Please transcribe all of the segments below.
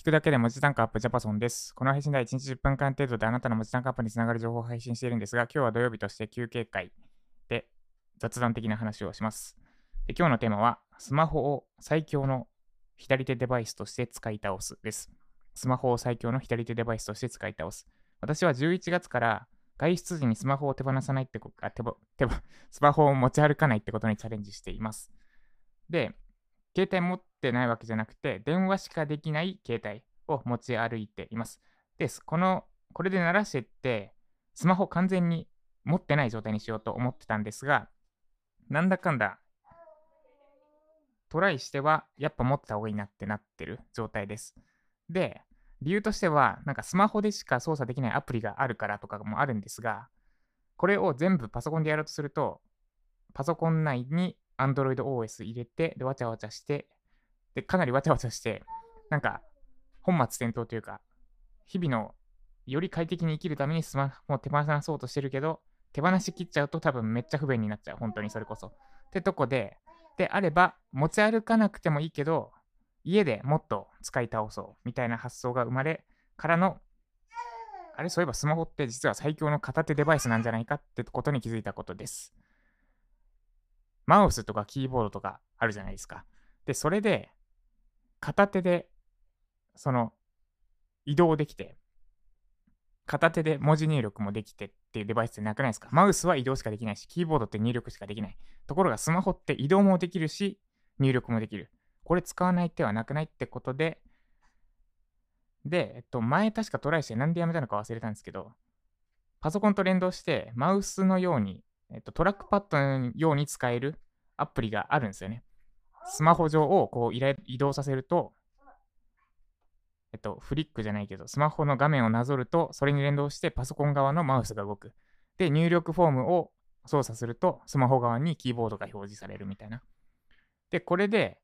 聞くだけで文字単価アップジャパソンです。この配信では1日10分間程度であなたの文字単価アップにつながる情報を配信しているんですが、今日は土曜日として休憩会で雑談的な話をします。で今日のテーマは、スマホを最強の左手デバイスとして使い倒すです。スマホを最強の左手デバイスとして使い倒す。私は11月から外出時にスマホを手放さないってこあ手手スマホを持ち歩かないってことにチャレンジしています。で、携帯持ってないわけじゃなくて、電話しかできない携帯を持ち歩いています。です。この、これで鳴らしてって、スマホ完全に持ってない状態にしようと思ってたんですが、なんだかんだ、トライしては、やっぱ持ってた方がいいなってなってる状態です。で、理由としては、なんかスマホでしか操作できないアプリがあるからとかもあるんですが、これを全部パソコンでやろうとすると、パソコン内に Android OS 入れて、で、わちゃわちゃして、で、かなりわちゃわちゃして、なんか、本末転倒というか、日々のより快適に生きるためにスマホを手放そうとしてるけど、手放しきっちゃうと多分めっちゃ不便になっちゃう。本当にそれこそ。ってとこで、であれば、持ち歩かなくてもいいけど、家でもっと使い倒そうみたいな発想が生まれからの、あれ、そういえばスマホって実は最強の片手デバイスなんじゃないかってことに気づいたことです。マウスとかキーボードとかあるじゃないですか。で、それで、片手で、その、移動できて、片手で文字入力もできてっていうデバイスってなくないですか？マウスは移動しかできないし、キーボードって入力しかできない。ところがスマホって移動もできるし、入力もできる。これ使わない手はなくないってことで、で、えっと、前確かトライしてなんでやめたのか忘れたんですけど、パソコンと連動して、マウスのようにえっと、トラックパッドのように使えるアプリがあるんですよね。スマホ上をこう移動させると、えっと、フリックじゃないけど、スマホの画面をなぞると、それに連動してパソコン側のマウスが動く。で、入力フォームを操作すると、スマホ側にキーボードが表示されるみたいな。で、これで、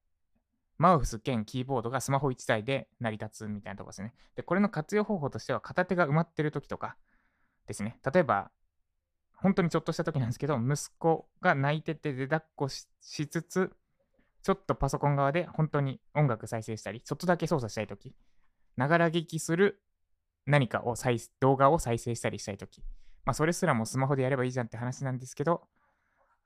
マウス兼キーボードがスマホ1台で成り立つみたいなとこですね。で、これの活用方法としては、片手が埋まってる時とかですね。例えば、本当にちょっとした時なんですけど、息子が泣いてて出だっこしつつ、ちょっとパソコン側で本当に音楽再生したり、ちょっとだけ操作したい時、ながら聞きする何かを再動画を再生したりしたい時、まあそれすらもスマホでやればいいじゃんって話なんですけど、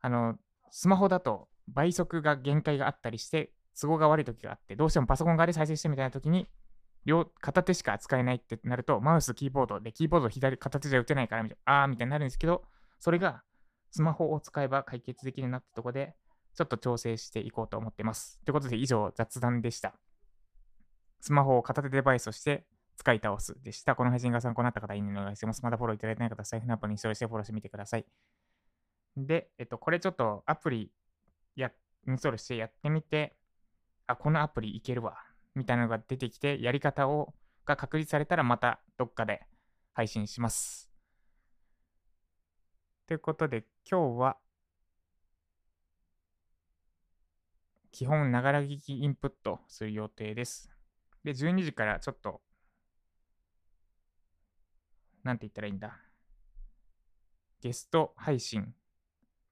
あの、スマホだと倍速が限界があったりして、都合が悪い時があって、どうしてもパソコン側で再生してみたいな時に、両片手しか使えないってなると、マウス、キーボードで、キーボード左片手じゃ打てないからみたいな、あーみたいになるんですけど、それがスマホを使えば解決できるなってとこで、ちょっと調整していこうと思ってます。ということで以上雑談でした。スマホを片手デバイスとして使い倒すでした。この配信が参考になった方、いいねお願いします。まだフォローいただいてない方、財布のアプリに一緒してフォローしてみてください。で、えっと、これちょっとアプリやインストールしてやってみて、あ、このアプリいけるわ、みたいなのが出てきて、やり方をが確立されたらまたどっかで配信します。ということで、今日は、基本、ながら聞きインプットする予定です。で、12時からちょっと、なんて言ったらいいんだ？ゲスト配信。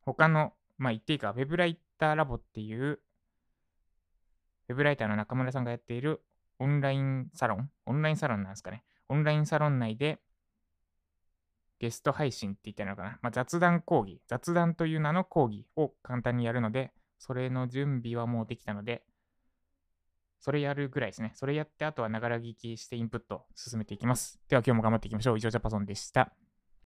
他の、まあ言っていいか、ウェブライターラボっていう、ウェブライターの中村さんがやっているオンラインサロン、オンラインサロンなんですかね。オンラインサロン内で、ゲスト配信って言ったのかな、まあ、雑談講義、雑談という名の講義を簡単にやるので、それの準備はもうできたので、それやるぐらいですね。それやって、あとはながら聞きしてインプット進めていきます。では今日も頑張っていきましょう。以上、ジャパソンでした。